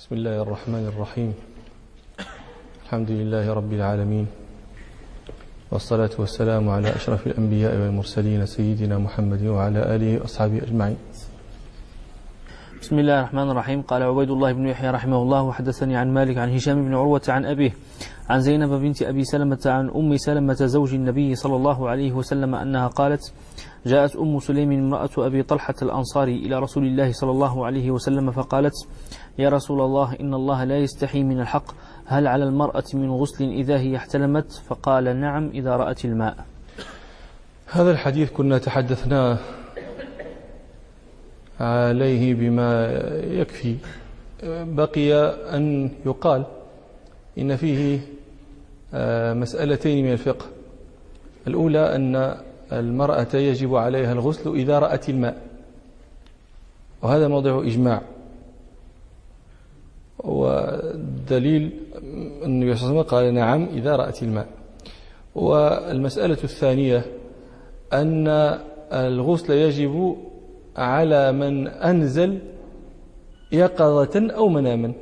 بسم الله الرحمن الرحيم. الحمد لله رب العالمين. والصلاة والسلام على أشرف الأنبياء والمرسلين سيدنا محمد وعلى آله وأصحابه أجمعين. بسم الله الرحمن الرحيم. قال عبيد الله بن يحيى رحمه الله وحدثني عن مالك عن هشام بن عروة عن أبيه عن زينب بنت أبي سلمة عن أم سلمة زوج النبي صلى الله عليه وسلم أنها قالت جاءت أم سليم امرأة أبي طلحة الأنصاري إلى رسول الله صلى الله عليه وسلم فقالت يا رسول الله إن الله لا يستحي من الحق. هل على المرأة من غسل إذا هي احتلمت؟ فقال نعم إذا رأت الماء. هذا الحديث كنا تحدثنا عليه بما يكفي. بقي أن يقال إن فيه آه، مسألتين من الفقه. الأولى أن المرأة يجب عليها الغسل إذا رأت الماء وهذا موضع إجماع. ودليل النبي صلى الله عليه وسلم قال نعم إذا رأت الماء. والمسألة الثانية أن الغسل يجب على من أنزل يقظة أو مناما.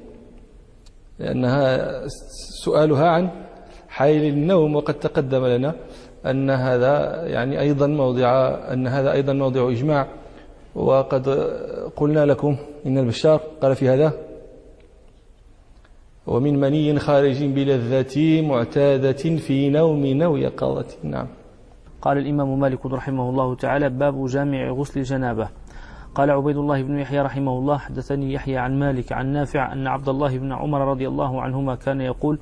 لأنها سؤالها عن حيل النوم وقد تقدم لنا أن هذا يعني أيضا موضع أن هذا أيضا موضع إجماع. وقد قلنا لكم إن البشار قال في هذا ومن مني خارج بلذة معتادة في نوم أو يقظة. نعم. قال الإمام مالك رحمه الله تعالى باب جامع غسل الجنابة. قال عبيد الله بن يحيى رحمه الله حدثني يحيى عن مالك عن نافع أن عبد الله بن عمر رضي الله عنهما كان يقول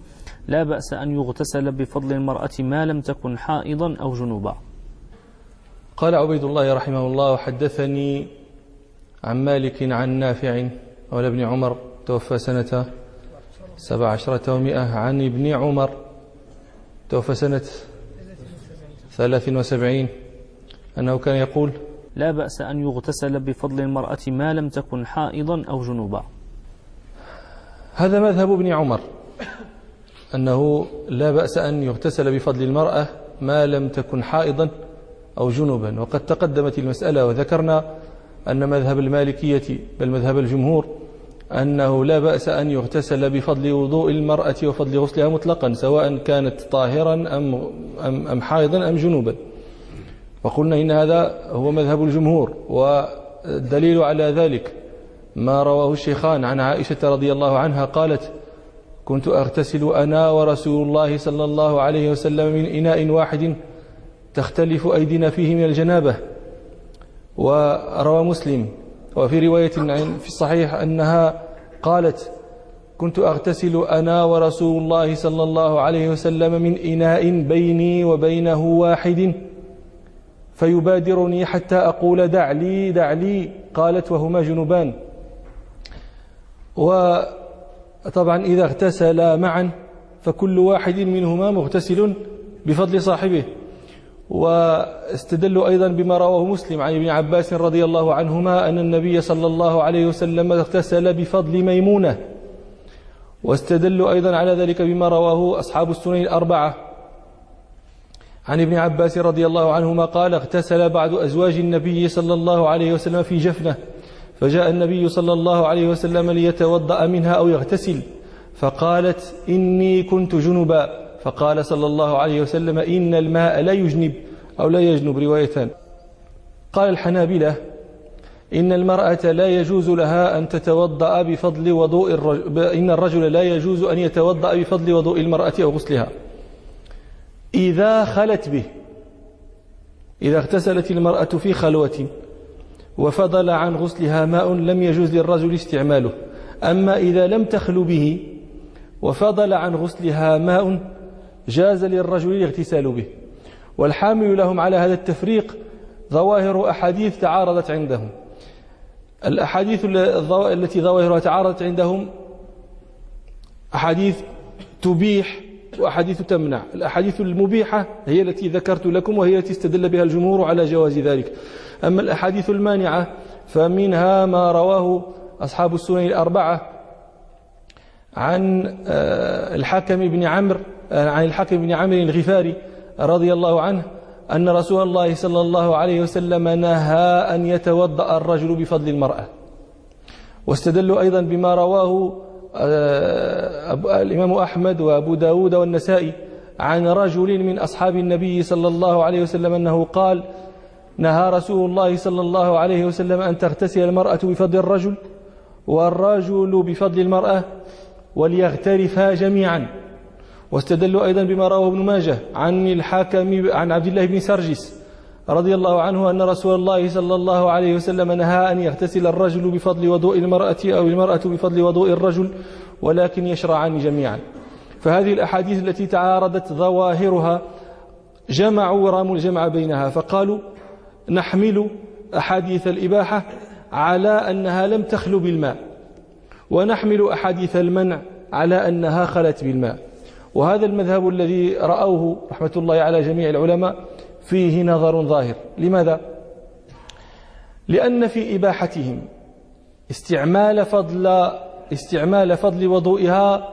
لا بأس أن يغتسل بفضل المرأة ما لم تكن حائضا أو جنوبا. قال عبيد الله رحمه الله حدثني عن مالك عن نافع مولى ابن عمر توفى سنة سبع عشرة ومئة عن ابن عمر. توفى سنة ثلاث وسبعين. أنه كان يقول لا بأس أن يغتسل بفضل المرأة ما لم تكن حائضا أو جنوبا. هذا مذهب ابن عمر. أنه لا بأس أن يغتسل بفضل المرأة ما لم تكن حائضا أو جنوبا. وقد تقدمت المسألة وذكرنا أن مذهب المالكية بل مذهب الجمهور أنه لا بأس أن يغتسل بفضل وضوء المرأة وفضل غسلها مطلقا سواء كانت طاهرا أم, أم, أم حائضا أم جنوبا. وقلنا إن هذا هو مذهب الجمهور والدليل على ذلك ما رواه الشيخان عن عائشة رضي الله عنها قالت كنت أغتسل أنا ورسول الله صلى الله عليه وسلم من إناء واحد تختلف أيدينا فيه من الجنابة. وروى مسلم وفي رواية في الصحيح أنها قالت كنت أغتسل أنا ورسول الله صلى الله عليه وسلم من إناء بيني وبينه واحد فيبادرني حتى أقول دع لي دع لي. قالت وهما جنوبان وطبعا إذا اغتسلا معا فكل واحد منهما مغتسل بفضل صاحبه. واستدلوا أيضا بما رواه مسلم عن ابن عباس رضي الله عنهما أن النبي صلى الله عليه وسلم اغتسل بفضل ميمونة. واستدلوا أيضا على ذلك بما رواه أصحاب السنن الأربعة. عن ابن عباس رضي الله عنهما قال اغتسل بعض أزواج النبي صلى الله عليه وسلم في جفنة. فجاء النبي صلى الله عليه وسلم ليتوضأ منها أو يغتسل. فقالت إني كنت جنبا. فقال صلى الله عليه وسلم إن الماء لا يجنب أو لا يجنب روايتان. قال الحنابلة إن المرأة لا يجوز لها أن تتوضأ بفضل وضوء الرجل إن الرجل لا يجوز أن يتوضأ بفضل وضوء المرأة أو غسلها. إذا خلت به إذا اغتسلت المرأة في خلوة وفضل عن غسلها ماء لم يجوز للرجل استعماله. أما إذا لم تخل به وفضل عن غسلها ماء جاز للرجل الاغتسال به. والحامل لهم على هذا التفريق ظواهر أحاديث تعارضت عندهم. الأحاديث التي ظواهرها تعارضت عندهم أحاديث تبيح وأحاديث تمنع. الأحاديث المبيحة هي التي ذكرت لكم وهي التي استدل بها الجمهور على جواز ذلك. أما الأحاديث المانعة فمنها ما رواه أصحاب السنن الأربعة عن آه، الحاكم بن عمرو عن الحاكم بن عمرو الغفاري رضي الله عنه أن رسول الله صلى الله عليه وسلم نهى أن يتوضأ الرجل بفضل المرأة. واستدلوا أيضا بما رواه آه، الإمام أحمد وأبو داود والنسائي عن رجل من أصحاب النبي صلى الله عليه وسلم أنه قال نهى رسول الله صلى الله عليه وسلم أن تغتسل المرأة بفضل الرجل والرجل بفضل المرأة وليغترفا جميعا. واستدلوا أيضا بما رواه ابن ماجه عن الحاكم عن عبد الله بن سرجس رضي الله عنه أن رسول الله صلى الله عليه وسلم نهى أن يغتسل الرجل بفضل وضوء المرأة أو المرأة بفضل وضوء الرجل ولكن يشرعان جميعا. فهذه الأحاديث التي تعارضت ظواهرها جمعوا وراموا الجمع بينها. فقالوا نحمل أحاديث الإباحة على أنها لم تخلو بالماء ونحمل أحاديث المنع على أنها خلت بالماء. وهذا المذهب الذي رأوه رحمة الله على جميع العلماء فيه نظر ظاهر. لماذا؟ لأن في إباحتهم استعمال فضل استعمال فضل وضوئها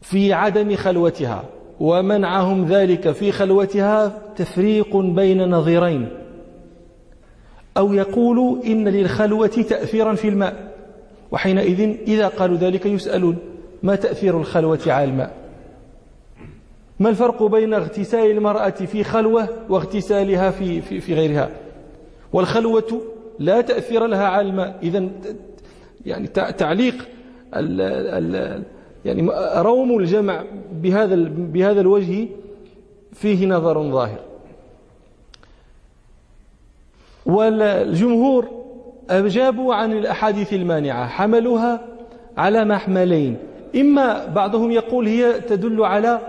في عدم خلوتها ومنعهم ذلك في خلوتها تفريق بين نظيرين. أو يقول إن للخلوة تأثيرا في الماء وحينئذ إذا قالوا ذلك يسألون. ما تأثير الخلوة على الماء؟ ما الفرق بين اغتسال المرأة في خلوة واغتسالها في, في, في غيرها؟ والخلوة لا تأثير لها على الماء. إذا يعني تعليق ال ال يعني روم الجمع بهذا بهذا الوجه فيه نظر ظاهر. والجمهور أجابوا عن الأحاديث المانعة حملوها على محملين. إما بعضهم يقول هي تدل على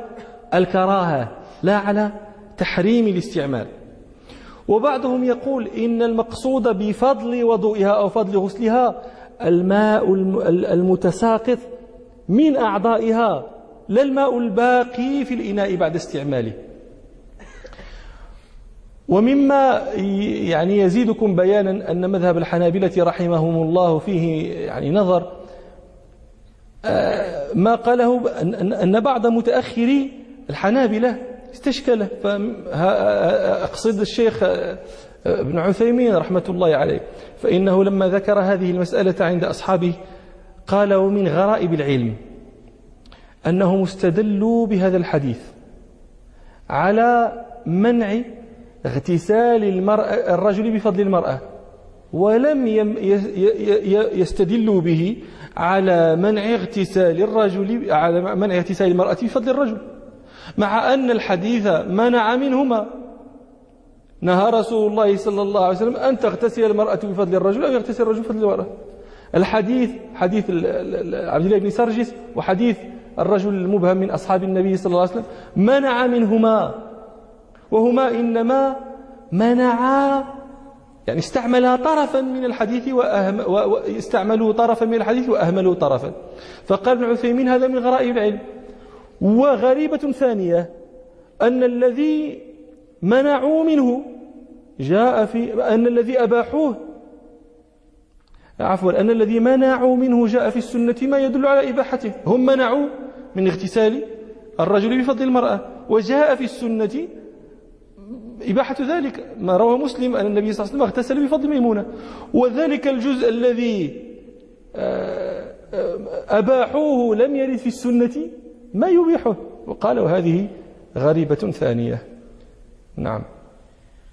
الكراهة لا على تحريم الاستعمال. وبعضهم يقول إن المقصود بفضل وضوئها أو فضل غسلها الماء المتساقط من أعضائها لا الماء الباقي في الإناء بعد استعماله. ومما يعني يزيدكم بيانا أن مذهب الحنابلة رحمهم الله فيه يعني نظر ما قاله أن بعض متأخري الحنابلة استشكله فأقصد الشيخ آه، ابن عثيمين رحمة الله عليه. فإنه لما ذكر هذه المسألة عند أصحابه قال ومن غرائب العلم أنهم استدلوا بهذا الحديث على منع اغتسال المرأة الرجل بفضل المرأة. ولم يستدلوا به على منع اغتسال الرجل على منع اغتسال المرأة بفضل الرجل مع أن الحديث منع منهما. نهى رسول الله صلى الله عليه وسلم أن تغتسل المرأة بفضل الرجل أو يغتسل الرجل بفضل المرأة الحديث حديث عبد الله بن سرجس وحديث الرجل المبهم من أصحاب النبي صلى الله عليه وسلم منع منهما وهما إنما منعا يعني استعملا طرفا من الحديث وأهم واستعملوا طرفا من الحديث وأهملوا طرفا. فقال ابن عثيمين هذا من غرائب العلم. وغريبة ثانية أن الذي منعوا منه جاء في أن الذي أباحوه عفوا أن الذي منعوا منه جاء في السنة ما يدل على إباحته. هم منعوا من اغتسال الرجل بفضل المرأة. وجاء في السنة إباحة ذلك. ما روى مسلم أن النبي صلى الله عليه وسلم اغتسل بفضل ميمونة. وذلك الجزء الذي آه، آه، أباحوه لم يرد في السنة ما يبيحه؟ وقالوا هذه غريبة ثانية. نعم.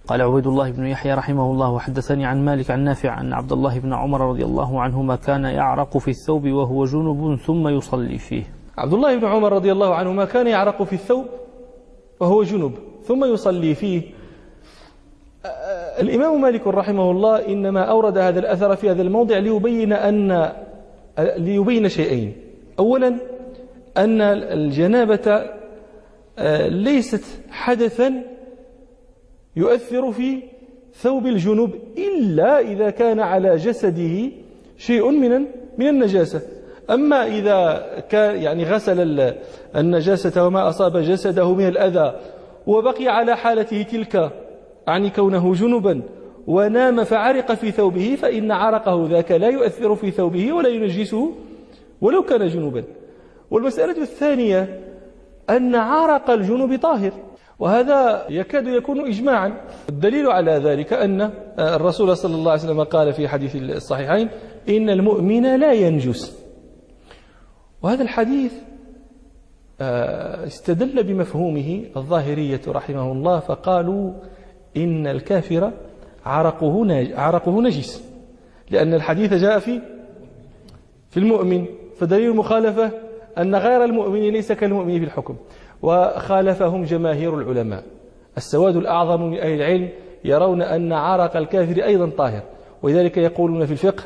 قال عبيد الله بن يحيى رحمه الله وحدثني عن مالك عن نافع أن عبد الله بن عمر رضي الله عنهما كان يعرق في الثوب وهو جنب ثم يصلي فيه. عبد الله بن عمر رضي الله عنهما كان يعرق في الثوب وهو جنب ثم يصلي فيه. الإمام مالك رحمه الله إنما أورد هذا الأثر في هذا الموضع ليبين أن ليبين شيئين. أولا أن الجنابة آه، ليست حدثا يؤثر في ثوب الجنوب إلا إذا كان على جسده شيء من من النجاسة. أما إذا كان يعني غسل النجاسة وما أصاب جسده من الأذى وبقي على حالته تلك يعني كونه جنبا ونام فعرق في ثوبه فإن عرقه ذاك لا يؤثر في ثوبه ولا ينجسه ولو كان جنوبا والمسألة الثانية أن عرق الجنوب طاهر وهذا يكاد يكون إجماعا. الدليل على ذلك أن الرسول صلى الله عليه وسلم قال في حديث الصحيحين إن المؤمن لا ينجس. وهذا الحديث آه، استدل بمفهومه الظاهرية رحمه الله فقالوا إن الكافر عرقه عرقه نجس. لأن الحديث جاء في في المؤمن فدليل المخالفة أن غير المؤمن ليس كالمؤمن في الحكم. وخالفهم جماهير العلماء. السواد الأعظم من أهل العلم يرون أن عرق الكافر أيضا طاهر. ولذلك يقولون في الفقه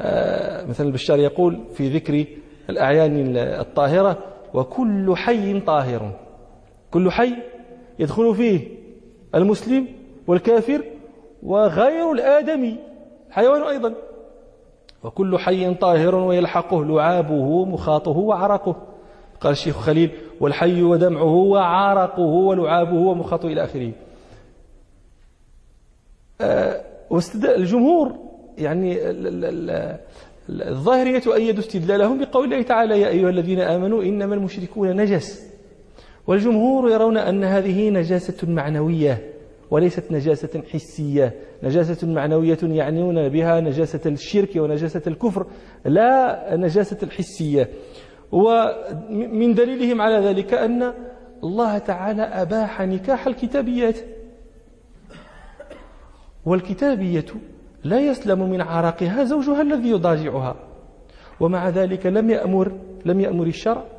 آه، مثلا البشار يقول في ذكر الأعيان الطاهرة وكل حي طاهر. كل حي يدخل فيه المسلم والكافر وغير الآدمي حيوان أيضا. وكل حي طاهر ويلحقه لعابه مخاطه وعرقه. قال الشيخ خليل والحي ودمعه وعرقه ولعابه ومخاطه إلى آخره. آه، الجمهور يعني الظاهرية أيدوا استدلالهم بقول الله تعالى يا أيها الذين آمنوا إنما المشركون نجس. والجمهور يرون أن هذه نجاسة معنوية وليست نجاسة حسية. نجاسة معنوية يعنون بها نجاسة الشرك ونجاسة الكفر لا نجاسة الحسية. ومن دليلهم على ذلك أن الله تعالى أباح نكاح الكتابيات. والكتابية لا يسلم من عرقها زوجها الذي يضاجعها. ومع ذلك لم يأمر لم يأمر الشرع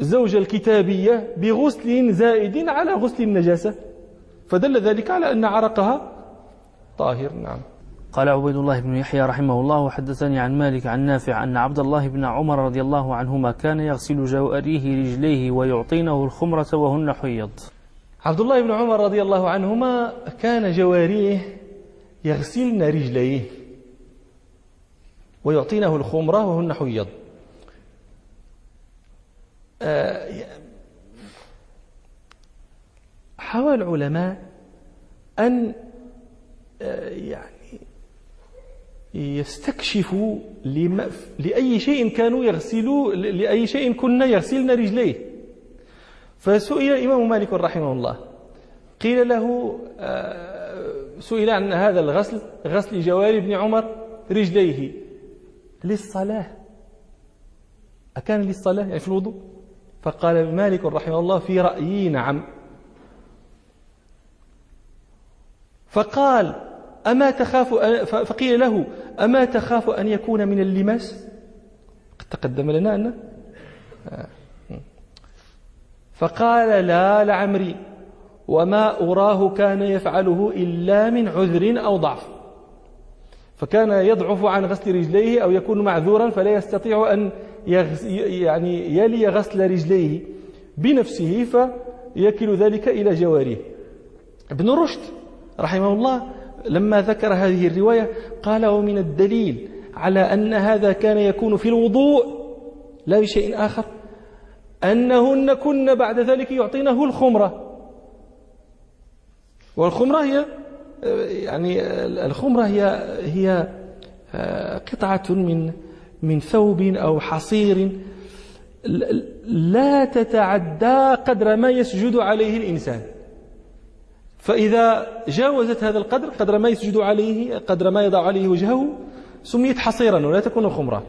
زوج الكتابية بغسل زائد على غسل النجاسة. فدل ذلك على أن عرقها طاهر. نعم. قال عبيد الله بن يحيى رحمه الله وحدثني عن مالك عن نافع أن عبد الله بن عمر رضي الله عنهما كان يغسل جواريه رجليه ويعطينه الخمرة وهن حيض. عبد الله بن عمر رضي الله عنهما كان جواريه يغسلن رجليه ويعطينه الخمرة وهن حيض. حاول العلماء أن آه، يعني يستكشفوا لأي شيء كانوا يغسلوا لأي شيء كنا يغسلن رجليه. فسئل الإمام مالك رحمه الله قيل له آه، سئل عن هذا الغسل غسل جواري بن عمر رجليه. للصلاة. أكان للصلاة يعني في الوضوء؟ فقال مالك رحمه الله في رأيي نعم. فقال أما تخاف فقيل له أما تخاف أن يكون من اللماس؟ قد تقدم لنا أن آه. فقال لا لعمري وما أراه كان يفعله إلا من عذر أو ضعف. فكان يضعف عن غسل رجليه أو يكون معذورا فلا يستطيع أن يعني يلي غسل رجليه بنفسه فيكل ذلك إلى جواريه. ابن رشد رحمه الله لما ذكر هذه الرواية قال ومن الدليل على أن هذا كان يكون في الوضوء لا بشيء آخر أنهن كن بعد ذلك يعطينه الخمرة. والخمرة هي يعني الخمرة هي هي قطعة من من ثوب أو حصير لا تتعدى قدر ما يسجد عليه الإنسان. فإذا جاوزت هذا القدر قدر ما يسجد عليه قدر ما يضع عليه وجهه سميت حصيرا ولا تكون خمرا.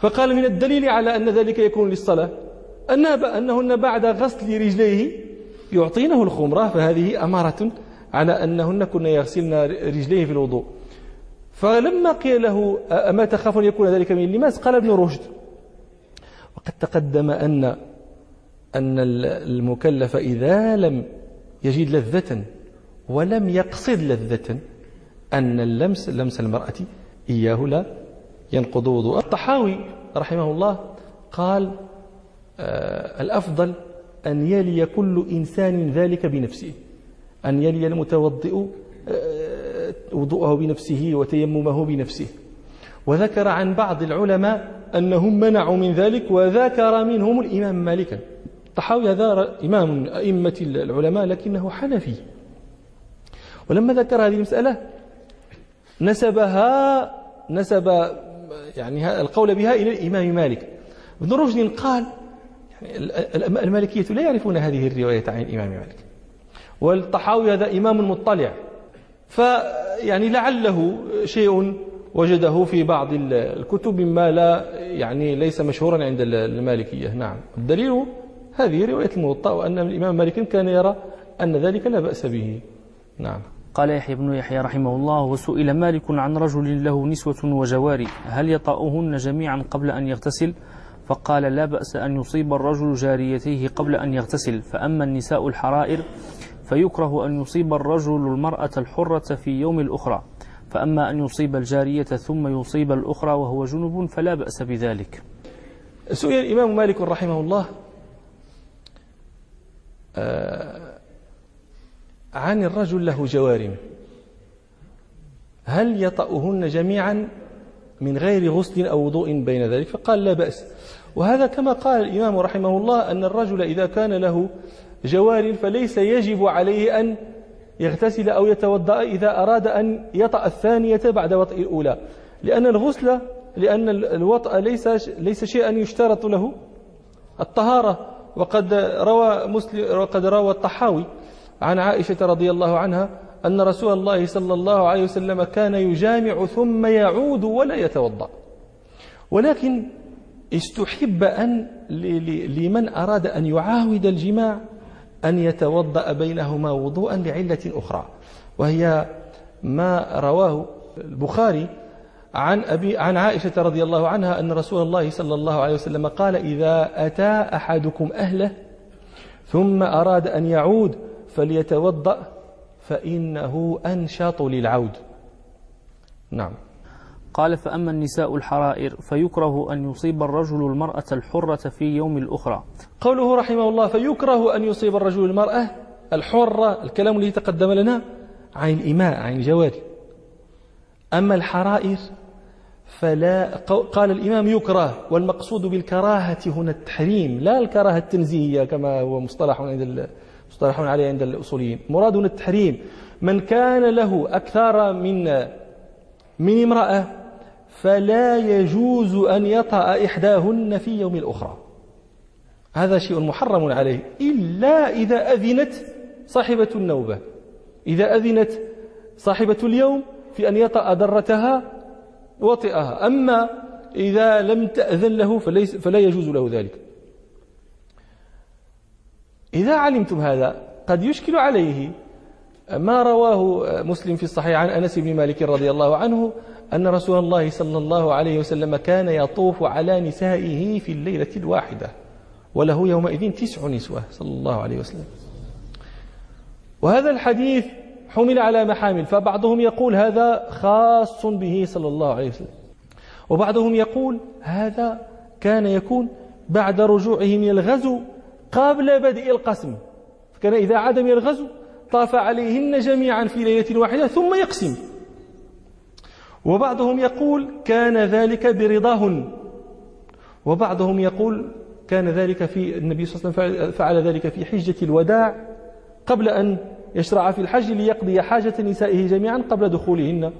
فقال من الدليل على أن ذلك يكون للصلاة أنهن بعد غسل رجليه يعطينه الخمرة فهذه أمارة على أنهن كن يغسلن رجليه في الوضوء. فلما قيل له أما تخاف أن يكون ذلك من اللماس؟ قال ابن رشد وقد تقدم أن أن المكلف إذا لم يجد لذة ولم يقصد لذة أن اللمس لمس المرأة إياه لا ينقض وضوء الطحاوي رحمه الله قال آه الأفضل أن يلي كل إنسان ذلك بنفسه أن يلي المتوضئ وضوءه بنفسه وتيممه بنفسه. وذكر عن بعض العلماء أنهم منعوا من ذلك وذكر منهم الإمام مالكا الطحاوي هذا إمام أئمة العلماء لكنه حنفي. ولما ذكر هذه المسألة نسبها نسب يعني القول بها إلى الإمام مالك. ابن رشد قال يعني المالكية لا يعرفون هذه الرواية عن الإمام مالك. والطحاوي هذا إمام مطلع. فيعني لعله شيء وجده في بعض الكتب مما لا يعني ليس مشهورا عند المالكية. نعم. الدليل هذه رواية الموطأ وأن الإمام مالك كان يرى أن ذلك لا بأس به. نعم. قال يحيى بن يحيى رحمه الله وسئل مالك عن رجل له نسوة وجواري هل يطأهن جميعا قبل أن يغتسل؟ فقال لا بأس أن يصيب الرجل جاريتيه قبل أن يغتسل فأما النساء الحرائر فيكره أن يصيب الرجل المرأة الحرة في يوم الأخرى فأما أن يصيب الجارية ثم يصيب الأخرى وهو جنب فلا بأس بذلك. سئل الإمام مالك رحمه الله آه، عن الرجل له جوارم هل يطأهن جميعا من غير غسل أو وضوء بين ذلك؟ فقال لا بأس. وهذا كما قال الإمام رحمه الله أن الرجل إذا كان له جوار فليس يجب عليه أن يغتسل أو يتوضأ إذا أراد أن يطأ الثانية بعد وطئ الأولى. لأن الغسل لأن الوطأ ليس ليس شيئا يشترط له. الطهارة وقد روى مسلم وقد روى الطحاوي عن عائشة رضي الله عنها أن رسول الله صلى الله عليه وسلم كان يجامع ثم يعود ولا يتوضأ. ولكن استحب أن لمن أراد أن يعاود الجماع أن يتوضأ بينهما وضوءا لعلة أخرى. وهي ما رواه البخاري عن أبي عن عائشة رضي الله عنها أن رسول الله صلى الله عليه وسلم قال إذا أتى أحدكم أهله ثم أراد أن يعود فليتوضأ فإنه أنشط للعود. نعم. قال فأما النساء الحرائر فيكره أن يصيب الرجل المرأة الحرة في يوم الأخرى. قوله رحمه الله فيكره أن يصيب الرجل المرأة الحرة الكلام الذي تقدم لنا عن الإماء عن الجواري أما الحرائر فلا قال الإمام يكره والمقصود بالكراهة هنا التحريم لا الكراهة التنزيهية كما هو مصطلح عند مصطلح عليه عند الأصوليين. مراد هنا التحريم من كان له أكثر من من امرأة فلا يجوز أن يطأ إحداهن في يوم الأخرى. هذا شيء محرم عليه إلا إذا أذنت صاحبة النوبة. إذا أذنت صاحبة اليوم في أن يطأ درتها وطئها. أما إذا لم تأذن له فليس فلا يجوز له ذلك. إذا علمتم هذا قد يشكل عليه ما رواه مسلم في الصحيح عن أنس بن مالك رضي الله عنه أن رسول الله صلى الله عليه وسلم كان يطوف على نسائه في الليلة الواحدة وله يومئذ تسع نسوة صلى الله عليه وسلم. وهذا الحديث حمل على محامل فبعضهم يقول هذا خاص به صلى الله عليه وسلم. وبعضهم يقول هذا كان يكون بعد رجوعه من الغزو قبل بدء القسم. فكان إذا عاد من الغزو طاف عليهن جميعا في ليلة واحدة ثم يقسم. وبعضهم يقول كان ذلك برضاهن. وبعضهم يقول كان ذلك في النبي صلى الله عليه وسلم فعل ذلك في حجة الوداع قبل أن يشرع في الحج ليقضي حاجة نسائه جميعا قبل دخولهن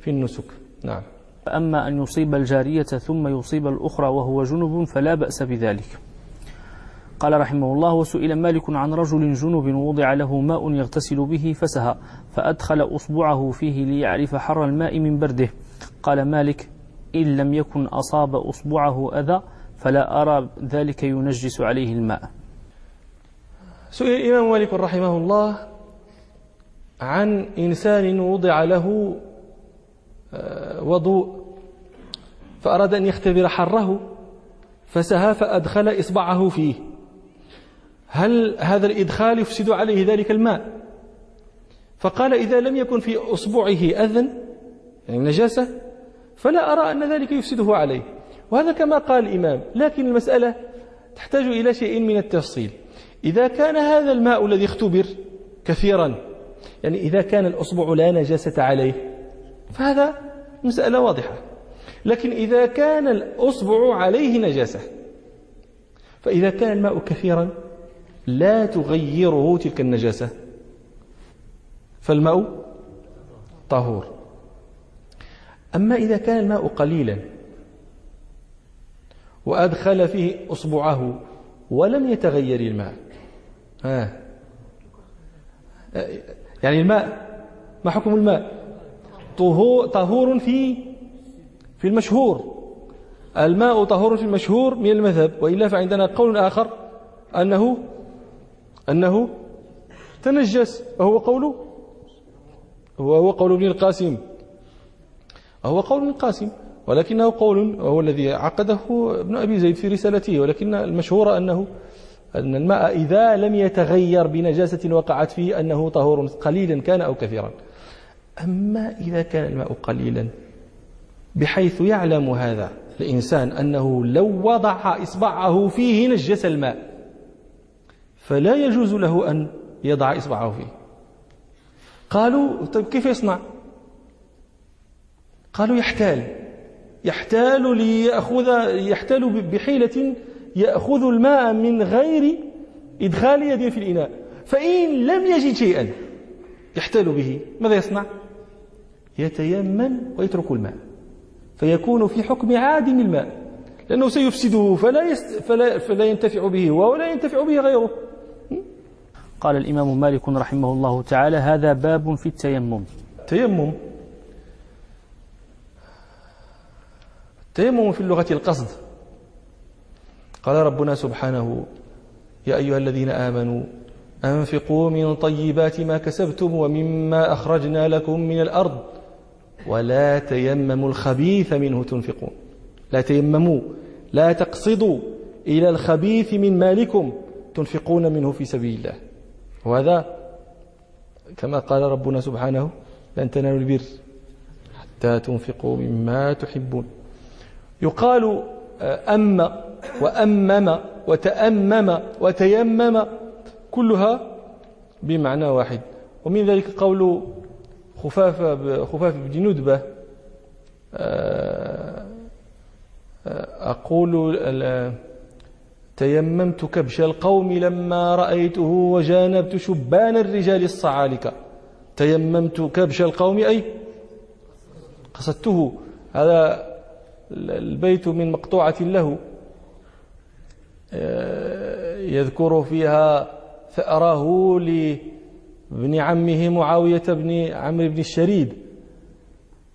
في النسك. نعم. أما أن يصيب الجارية ثم يصيب الأخرى وهو جنب فلا بأس بذلك. قال رحمه الله وسئل مالك عن رجل جنب وضع له ماء يغتسل به فسهى فأدخل أصبعه فيه ليعرف حر الماء من برده. قال مالك إن لم يكن أصاب أصبعه أذى فلا أرى ذلك ينجس عليه الماء. سئل الإمام مالك رحمه الله عن إنسان وضع له آه، وضوء فأراد أن يختبر حره فسهى فأدخل إصبعه فيه. هل هذا الإدخال يفسد عليه ذلك الماء؟ فقال إذا لم يكن في أصبعه أذن يعني نجاسة فلا أرى أن ذلك يفسده عليه. وهذا كما قال الإمام. لكن المسألة تحتاج إلى شيء من التفصيل. إذا كان هذا الماء الذي اختبر كثيرا يعني إذا كان الأصبع لا نجاسة عليه فهذا مسألة واضحة. لكن إذا كان الأصبع عليه نجاسة فإذا كان الماء كثيرا لا تغيره تلك النجاسة. فالماء طهور. أما إذا كان الماء قليلا وأدخل فيه أصبعه ولم يتغير الماء ها. يعني الماء ما حكم الماء؟ طهور في في المشهور. الماء طهور في المشهور من المذهب وإلا فعندنا قول آخر أنه أنه تنجس وهو قول وهو قول ابن القاسم. وهو قول ابن القاسم ولكنه قول وهو الذي عقده ابن أبي زيد في رسالته ولكن المشهور أنه أن الماء إذا لم يتغير بنجاسة وقعت فيه أنه طهور قليلا كان أو كثيرا. أما إذا كان الماء قليلا بحيث يعلم هذا الإنسان أنه لو وضع إصبعه فيه نجس الماء فلا يجوز له أن يضع إصبعه فيه. قالوا طيب كيف يصنع؟ قالوا يحتال. يحتال ليأخذ يحتال بحيلة يأخذ الماء من غير إدخال يد في الإناء. فإن لم يجد شيئا يحتال به. ماذا يصنع؟ يتيمم ويترك الماء. فيكون في حكم عادم الماء. لأنه سيفسده فلا, يست... فلا... فلا ينتفع به هو ولا ينتفع به غيره. قال الإمام مالك رحمه الله تعالى هذا باب في التيمم. التيمم التيمم في اللغة القصد. قال ربنا سبحانه يا أيها الذين آمنوا أنفقوا من طيبات ما كسبتم ومما أخرجنا لكم من الأرض ولا تيمموا الخبيث منه تنفقون. لا تيمموا لا تقصدوا إلى الخبيث من مالكم تنفقون منه في سبيل الله. وهذا كما قال ربنا سبحانه لن تنالوا البر حتى تنفقوا مما تحبون. يقال أما وأمم وتأمم وتيمم كلها بمعنى واحد. ومن ذلك قول خفاف خفاف بن ندبة آه، آه، أقول تيممت كبش القوم لما رأيته وجانبت شبان الرجال الصعالكة تيممت كبش القوم أي قصدته. هذا البيت من مقطوعة له. آه، يذكر فيها ثأره لابن عمه معاوية بن عمرو بن الشريد.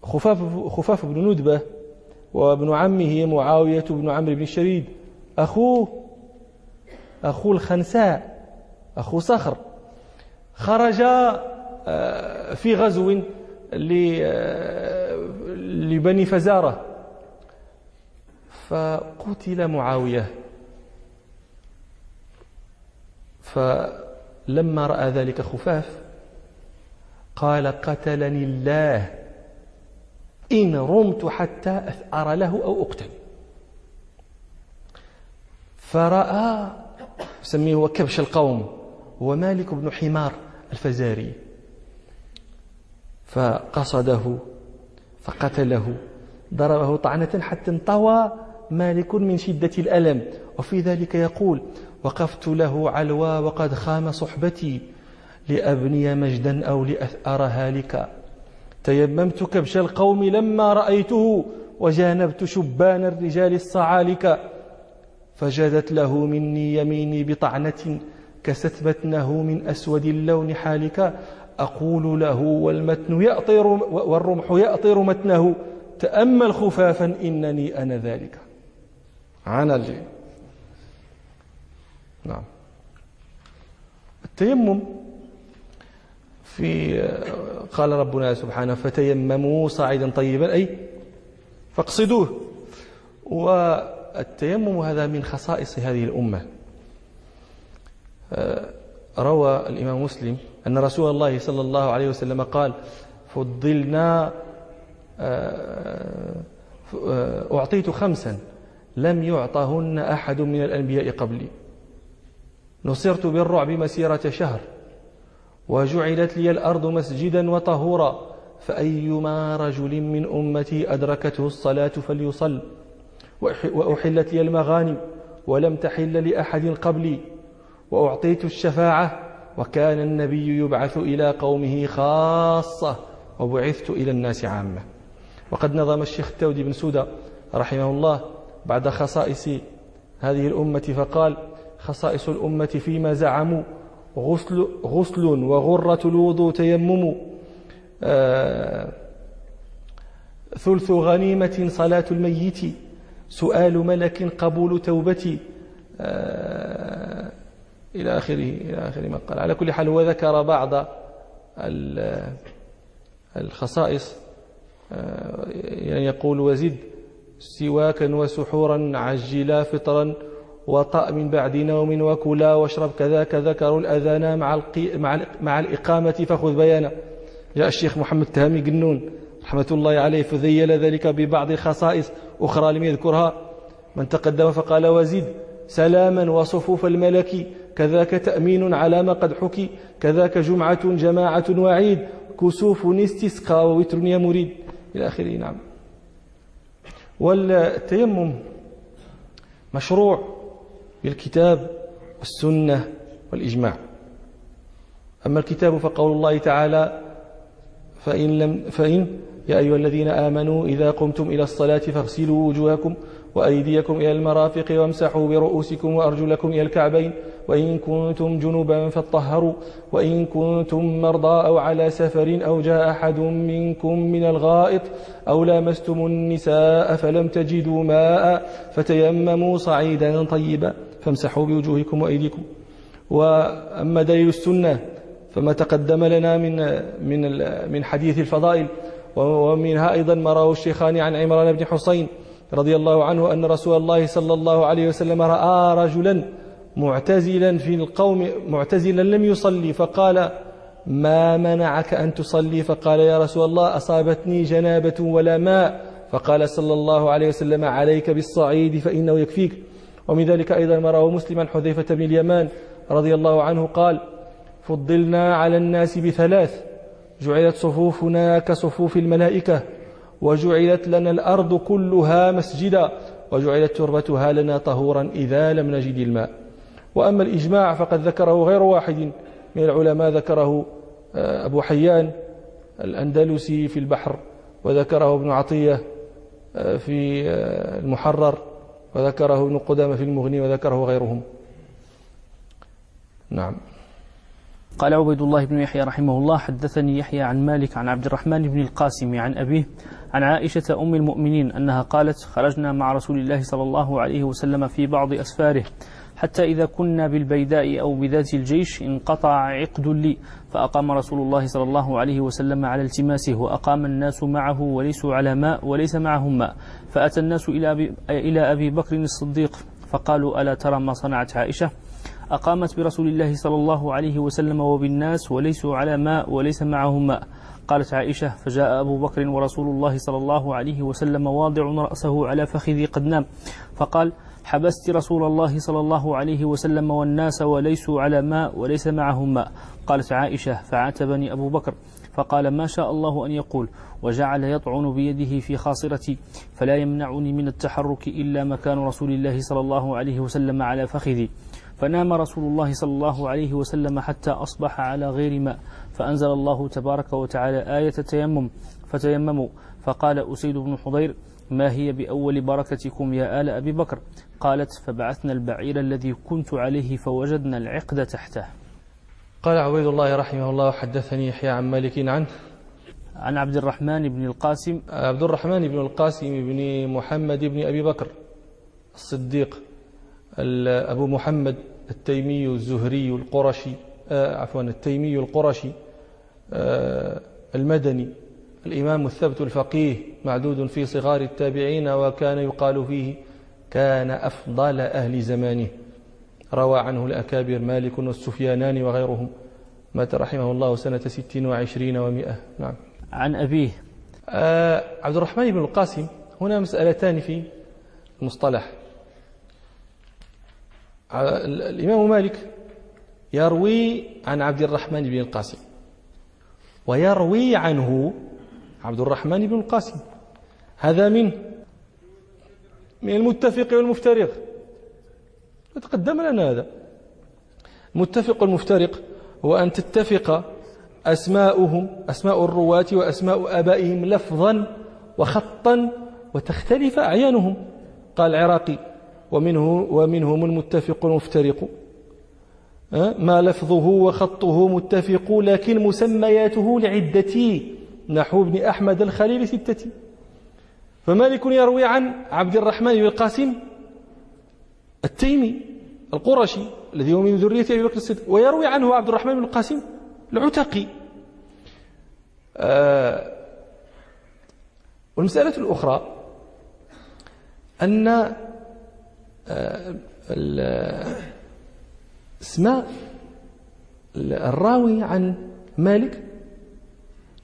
خفاف, خفاف بن ندبة وابن عمه معاوية بن عمرو بن الشريد. أخوه أخو الخنساء أخو صخر. خرج آه، في غزو آه، لبني فزارة. فقتل معاوية. فلما رأى ذلك خفاف قال قتلني الله. إن رمت حتى أثأر له أو أقتل. فرأى يسميه هو كبش القوم هو مالك بن حمار الفزاري. فقصده فقتله ضربه طعنة حتى انطوى مالك من شدة الألم. وفي ذلك يقول وقفت له علوى وقد خام صحبتي لأبني مجدا أو لأثأر هالكا تيممت كبش القوم لما رأيته وجانبت شبان الرجال الصعالك. فجدت له مني يميني بطعنة كست متنه من أسود اللون حالك أقول له والمتن يأطر والرمح يأطر متنه. تأمل خفافا إنني أنا ذلك. عن الجيل نعم. التيمم في قال ربنا سبحانه فتيمموا صعيدا طيبا أي فاقصدوه. والتيمم هذا من خصائص هذه الأمة. روى الإمام مسلم أن رسول الله صلى الله عليه وسلم قال فضلنا أعطيت خمسا لم يعطهن أحد من الأنبياء قبلي. نصرت بالرعب مسيرة شهر وجعلت لي الأرض مسجدا وطهورا فأيما رجل من أمتي أدركته الصلاة فليصل وأحلت لي المغانم ولم تحل لأحد قبلي وأعطيت الشفاعة وكان النبي يبعث إلى قومه خاصة وبعثت إلى الناس عامة. وقد نظم الشيخ التودي بن سودة رحمه الله بعد خصائص هذه الأمة فقال خصائص الأمة فيما زعموا غسل, غسل وغرة الوضوء تيمم آه، ثلث غنيمة صلاة الميت سؤال ملك قبول توبتي. آه إلى آخره إلى آخر ما قال. على كل حال هو ذكر بعض الخصائص آه يعني يقول وزد سواكا وسحورا عجلا فطرا وطأ من بعد نوم وكلا واشرب كذاك ذكروا الأذان مع, مع, مع الإقامة فخذ بيانا. جاء الشيخ محمد تهامي قنون رحمة الله عليه فذيل ذلك ببعض الخصائص. أخرى لم يذكرها. من تقدم فقال وزيد سلاما وصفوف الملك كذاك تأمين على ما قد حكي كذاك جمعة جماعة وعيد كسوف استسقى ووتر يا مريد. إلى آخره نعم. والتيمم مشروع بالكتاب والسنة والإجماع. أما الكتاب فقول الله تعالى فإن, لم فإن يا أيها الذين آمنوا إذا قمتم إلى الصلاة فاغسلوا وجوهكم وأيديكم إلى المرافق وامسحوا برؤوسكم وأرجلكم إلى الكعبين وإن كنتم جنبا فاطهروا وإن كنتم مرضى أو على سفر أو جاء أحد منكم من الغائط أو لامستم النساء فلم تجدوا ماء فتيمموا صعيدا طيبا فامسحوا بوجوهكم وأيديكم. وأما دليل السنة فما تقدم لنا من من من حديث الفضائل ومنها أيضا ما رواه الشيخان عن عمران بن حسين رضي الله عنه أن رسول الله صلى الله عليه وسلم رأى رجلا معتزلا في القوم معتزلا لم يصلي فقال ما منعك أن تصلي؟ فقال يا رسول الله أصابتني جنابة ولا ماء. فقال صلى الله عليه وسلم عليك بالصعيد فإنه يكفيك. ومن ذلك أيضا ما رواه مسلما حذيفة بن اليمان رضي الله عنه قال فضلنا على الناس بثلاث جعلت صفوفنا كصفوف الملائكة وجعلت لنا الأرض كلها مسجدا وجعلت تربتها لنا طهورا إذا لم نجد الماء. وأما الإجماع فقد ذكره غير واحد من العلماء ذكره آه، أبو حيان الأندلسي في البحر وذكره ابن عطية آه، في آه، المحرر وذكره ابن قدامة في المغني وذكره غيرهم. نعم. قال عبيد الله بن يحيى رحمه الله حدثني يحيى عن مالك عن عبد الرحمن بن القاسم عن أبيه عن عائشة أم المؤمنين أنها قالت خرجنا مع رسول الله صلى الله عليه وسلم في بعض أسفاره حتى إذا كنا بالبيداء أو بذات الجيش انقطع عقد لي فأقام رسول الله صلى الله عليه وسلم على التماسه وأقام الناس معه وليسوا على ماء وليس معهم ماء فأتى الناس إلى إلى أبي بكر الصديق فقالوا ألا ترى ما صنعت عائشة؟ أقامت برسول الله صلى الله عليه وسلم وبالناس وليسوا على ماء وليس معهم ماء. قالت عائشة فجاء أبو بكر ورسول الله صلى الله عليه وسلم واضع رأسه على فخذي قد نام فقال حبست رسول الله صلى الله عليه وسلم والناس وليسوا على ماء وليس معهم ماء. قالت عائشة فعاتبني أبو بكر. فقال ما شاء الله أن يقول وجعل يطعن بيده في خاصرتي فلا يمنعني من التحرك إلا مكان رسول الله صلى الله عليه وسلم على فخذي. فنام رسول الله صلى الله عليه وسلم حتى أصبح على غير ماء فأنزل الله تبارك وتعالى آية التيمم فتيمموا. فقال أسيد بن حضير ما هي بأول بركتكم يا آل أبي بكر؟ قالت فبعثنا البعير الذي كنت عليه فوجدنا العقد تحته. قال عبيد الله رحمه الله حدثني يحيى عن مالك عنه. عن عبد الرحمن بن القاسم. عبد الرحمن بن القاسم بن محمد بن أبي بكر الصديق. أبو محمد التيمي الزهري القرشي آه، عفوا التيمي القرشي آه، المدني الإمام الثبت الفقيه معدود في صغار التابعين وكان يقال فيه كان أفضل أهل زمانه. روى عنه الأكابر مالك والسفيانان وغيرهم. مات رحمه الله سنة ست وعشرين ومائة. نعم. عن أبيه. آه عبد الرحمن بن القاسم هنا مسألتان في المصطلح. الإمام مالك يروي عن عبد الرحمن بن القاسم ويروي عنه عبد الرحمن بن القاسم. هذا من من المتفق والمفترق. تقدم لنا هذا. المتفق والمفترق هو أن تتفق أسماؤهم أسماء الرواة وأسماء آبائهم لفظا وخطا وتختلف أعيانهم. قال العراقي ومنه ومنهم المتفق المفترق ما لفظه وخطه متفق لكن مسمياته لعدة نحو ابن أحمد الخليل ستة. فمالك يروي عن عبد الرحمن بن القاسم التيمي القرشي الذي هو من ذرية أبي بكر الصديق ويروي عنه عبد الرحمن بن القاسم العتقي. آه؟ والمسألة الأخرى أن اسماء الراوي عن مالك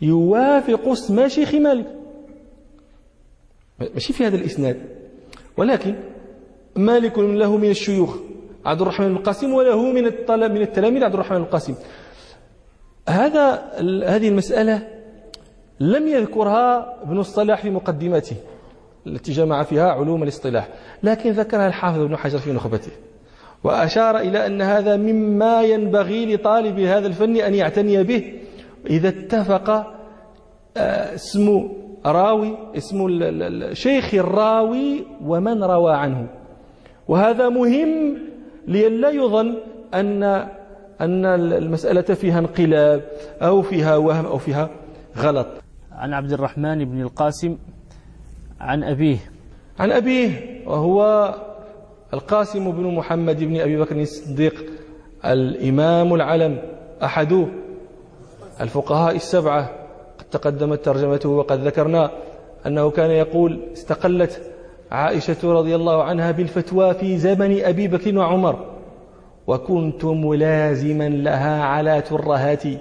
يوافق اسم شيخ مالك. ماشي في هذا الإسناد. ولكن مالك له من الشيوخ عبد الرحمن بن القاسم وله من من التلاميذ عبد الرحمن بن القاسم هذا هذه المسألة لم يذكرها ابن الصلاح في مقدمته التي جمع فيها علوم الاصطلاح. لكن ذكرها الحافظ ابن حجر في نخبته. وأشار إلى أن هذا مما ينبغي لطالب هذا الفن أن يعتني به. إذا اتفق آه، اسم راوي اسم شيخ الراوي ومن روى عنه. وهذا مهم لئلا يظن أن أن المسألة فيها انقلاب أو فيها وهم أو فيها غلط. عن عبد الرحمن بن القاسم عن أبيه. عن أبيه وهو القاسم بن محمد بن أبي بكر الصديق الإمام العلم أحد الفقهاء السبعة. قد تقدمت ترجمته وقد ذكرنا أنه كان يقول استقلت عائشة رضي الله عنها بالفتوى في زمن أبي بكر وعمر وكنت ملازما لها على ترهاتي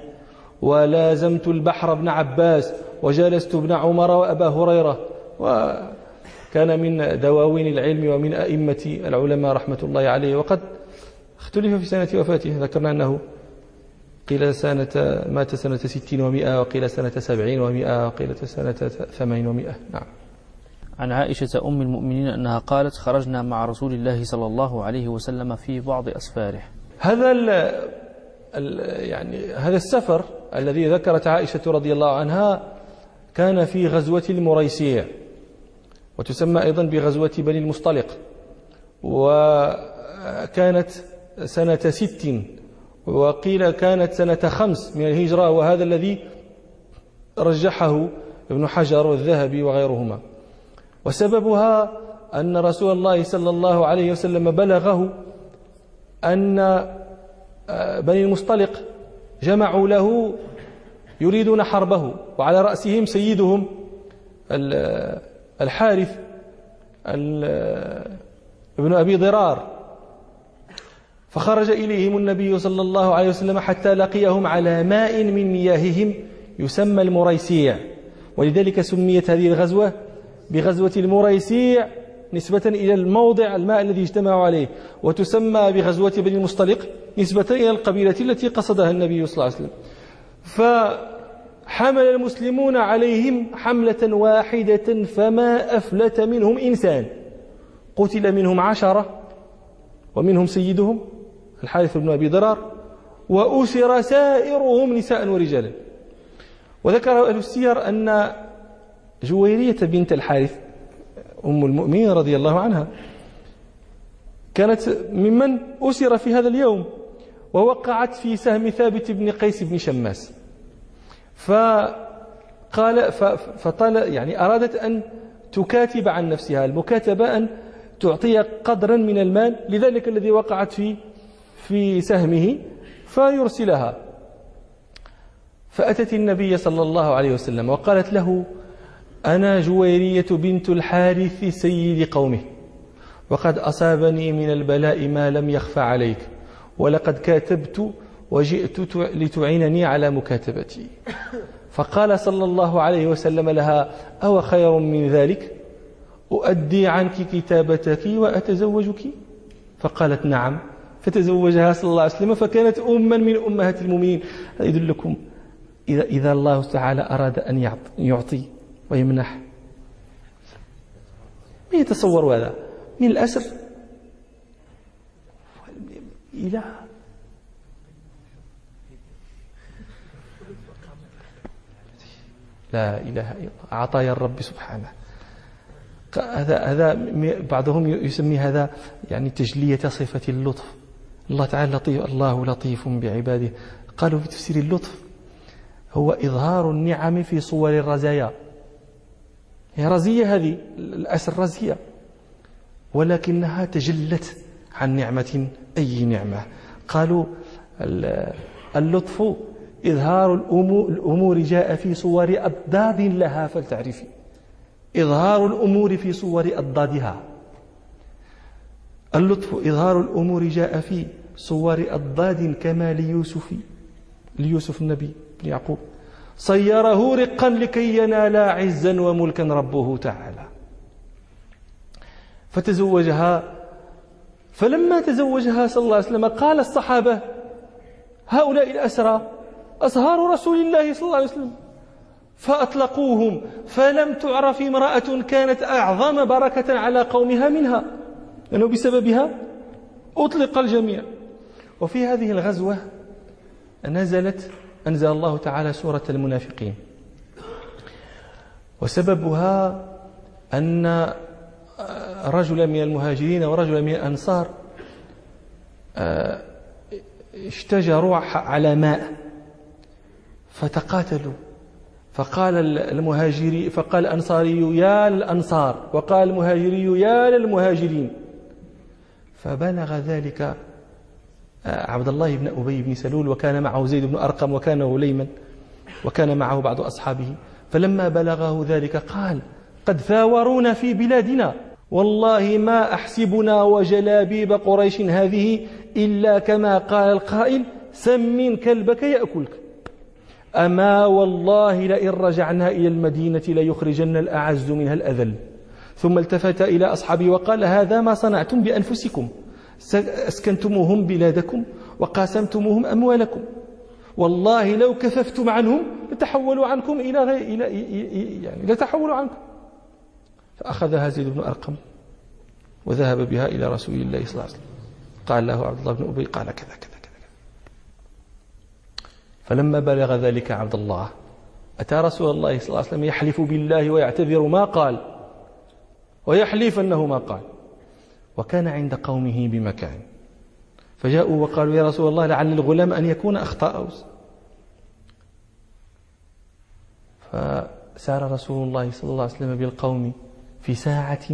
ولازمت البحر ابن عباس وجلست ابن عمر وأبا هريرة وكان من دواوين العلم ومن أئمة العلماء رحمة الله عليه. وقد اختلف في سنة وفاته. ذكرنا أنه قيل سنة مات سنة ستين ومئة وقيل سنة سبعين ومئة وقيل سنة ثمانين ومئة نعم. عن عائشة أم المؤمنين أنها قالت خرجنا مع رسول الله صلى الله عليه وسلم في بعض أسفاره. هذا ال ال يعني هذا السفر الذي ذكرت عائشة رضي الله عنها كان في غزوة المريسيع وتسمى أيضا بغزوة بني المصطلق وكانت سنة ست وقيل كانت سنة خمس من الهجرة وهذا الذي رجحه ابن حجر والذهبي وغيرهما. وسببها أن رسول الله صلى الله عليه وسلم بلغه أن آه، بني المصطلق جمعوا له يريدون حربه وعلى رأسهم سيدهم الحارث ابن أبي ضرار. فخرج إليهم النبي صلى الله عليه وسلم حتى لقيهم على ماء من مياههم يسمى المريسيع. ولذلك سميت هذه الغزوة بغزوة المريسيع نسبة إلى الموضع الماء الذي اجتمعوا عليه. وتسمى بغزوة بني المصطلق نسبة إلى القبيلة التي قصدها النبي صلى الله عليه وسلم. فحمل المسلمون عليهم حملة واحدة فما أفلت منهم إنسان. قتل منهم عشرة ومنهم سيدهم الحارث بن أبي ضرار وأسر سائرهم نساء ورجالا. وذكر أهل السير أن جويرية بنت الحارث أم المؤمنين رضي الله عنها كانت ممن أسر في هذا اليوم ووقعت في سهم ثابت بن قيس بن شماس. فقال فطال يعني أرادت أن تكاتب عن نفسها. المكاتبة أن تعطي قدرا من المال لذلك الذي وقعت في في سهمه فيرسلها. فأتت النبي صلى الله عليه وسلم وقالت له أنا جويرية بنت الحارث سيد قومه وقد أصابني من البلاء ما لم يخفى عليك ولقد كاتبت وجئت لتعينني على مكاتبتي. فقال صلى الله عليه وسلم لها أو خير من ذلك؟ أؤدي عنك كتابتك وأتزوجك؟ فقالت نعم. فتزوجها صلى الله عليه وسلم فكانت أما من أمهات المؤمنين. هذا يدلكم إذا, إذا الله تعالى أراد أن يعطي ويمنح. من يتصور هذا؟ من الأسر إلى لا إله إلا الله. عطايا الرب سبحانه. هذا هذا بعضهم يسمي هذا يعني تجلية صفة اللطف. الله تعالى لطيف الله لطيف بعباده. قالوا في تفسير اللطف هو إظهار النعم في صور الرزايا. هي رزية هذه الأسر رزية. ولكنها تجلت عن نعمة أي نعمة. قالوا اللطف إظهار الأمور جاء في صور أضداد لها فلتعرفي. إظهار الأمور في صور أضدادها. اللطف إظهار الأمور جاء في صور أضداد كما ليوسف ليوسف النبي بن يعقوب. صيره رقا لكي ينال عزا وملكا ربه تعالى. فتزوجها. فلما تزوجها صلى الله عليه وسلم قال الصحابة هؤلاء الأسرى أصهار رسول الله صلى الله عليه وسلم. فأطلقوهم. فلم تعرف امرأة كانت أعظم بركة على قومها منها. لأنه بسببها أطلق الجميع. وفي هذه الغزوة نزلت أنزل الله تعالى سورة المنافقين. وسببها أن رجلا من المهاجرين ورجلا من الأنصار آه، اشتجروا على ماء. فتقاتلوا. فقال المهاجري فقال الأنصاري يا الأنصار. وقال المهاجري يا للمهاجرين. فبلغ ذلك آه، عبد الله بن أبي بن سلول وكان معه زيد بن أرقم وكان غليما وكان معه بعض أصحابه. فلما بلغه ذلك قال قد ثاورونا في بلادنا. والله ما أحسبنا وجلابيب قريش هذه إلا كما قال القائل سمن كلبك يأكلك. أما والله لئن رجعنا إلى المدينة ليخرجن الأعز منها الأذل. ثم التفت إلى أصحابه وقال هذا ما صنعتم بأنفسكم. أسكنتموهم بلادكم وقاسمتموهم أموالكم. والله لو كففتم عنهم لتحولوا عنكم إلى غير إلى يعني لتحولوا عنكم. فأخذها زيد بن أرقم وذهب بها إلى رسول الله صلى الله عليه وسلم. قال له عبد الله بن أبي قال كذا كذا. فلما بلغ ذلك عبد الله أتى رسول الله صلى الله عليه وسلم يحلف بالله ويعتذر ما قال ويحلف أنه ما قال. وكان عند قومه بمكان. فجاءوا وقالوا يا رسول الله لعل الغلام أن يكون أخطأ فسار رسول الله صلى الله عليه وسلم بالقوم في ساعة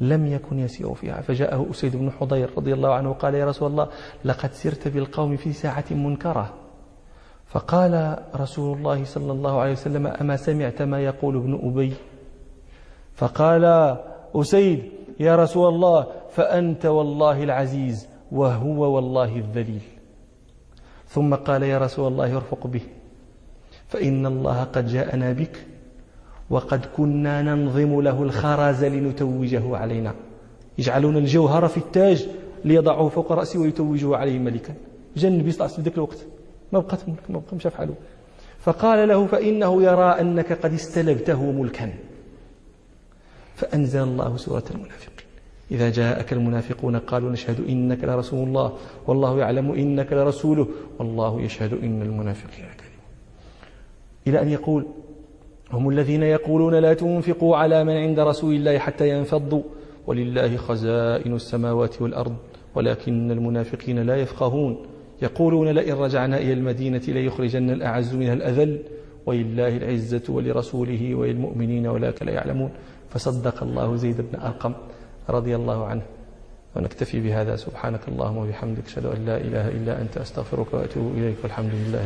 لم يكن يسير فيها. فجاءه أسيد بن حضير رضي الله عنه قال يا رسول الله لقد سرت بالقوم في ساعة منكرة. فقال رسول الله صلى الله عليه وسلم أما سمعت ما يقول ابن أبي؟ فقال أسيد يا رسول الله فأنت والله العزيز وهو والله الذليل. ثم قال يا رسول الله ارفق به فإن الله قد جاءنا بك وقد كنا ننظم له الخرز لنتوجه علينا. يجعلون الجوهر في التاج ليضعوه فوق رأسه ويتوجه عليه ملكا. جاء النبي صلى الله عليه وسلم ذاك الوقت. ما ملك ما بقى مشى فحاله فقال له فإنه يرى أنك قد استلبته ملكا. فأنزل الله سورة المنافقين. إذا جاءك المنافقون قالوا نشهد إنك لرسول الله والله يعلم إنك لرسوله والله يشهد إن المنافقين كذبون إلى أن يقول هم الذين يقولون لا تنفقوا على من عند رسول الله حتى ينفضوا. ولله خزائن السماوات والأرض ولكن المنافقين لا يفقهون. يقولون لئن رجعنا إلى المدينة ليخرجن الأعز منها الأذل ولله العزة ولرسوله وللمؤمنين ولكن لا يعلمون. فصدق الله زيد بن أرقم رضي الله عنه. ونكتفي بهذا. سبحانك اللهم وبحمدك أشهد أن لا إله إلا أنت أستغفرك وأتوب إليك والحمد لله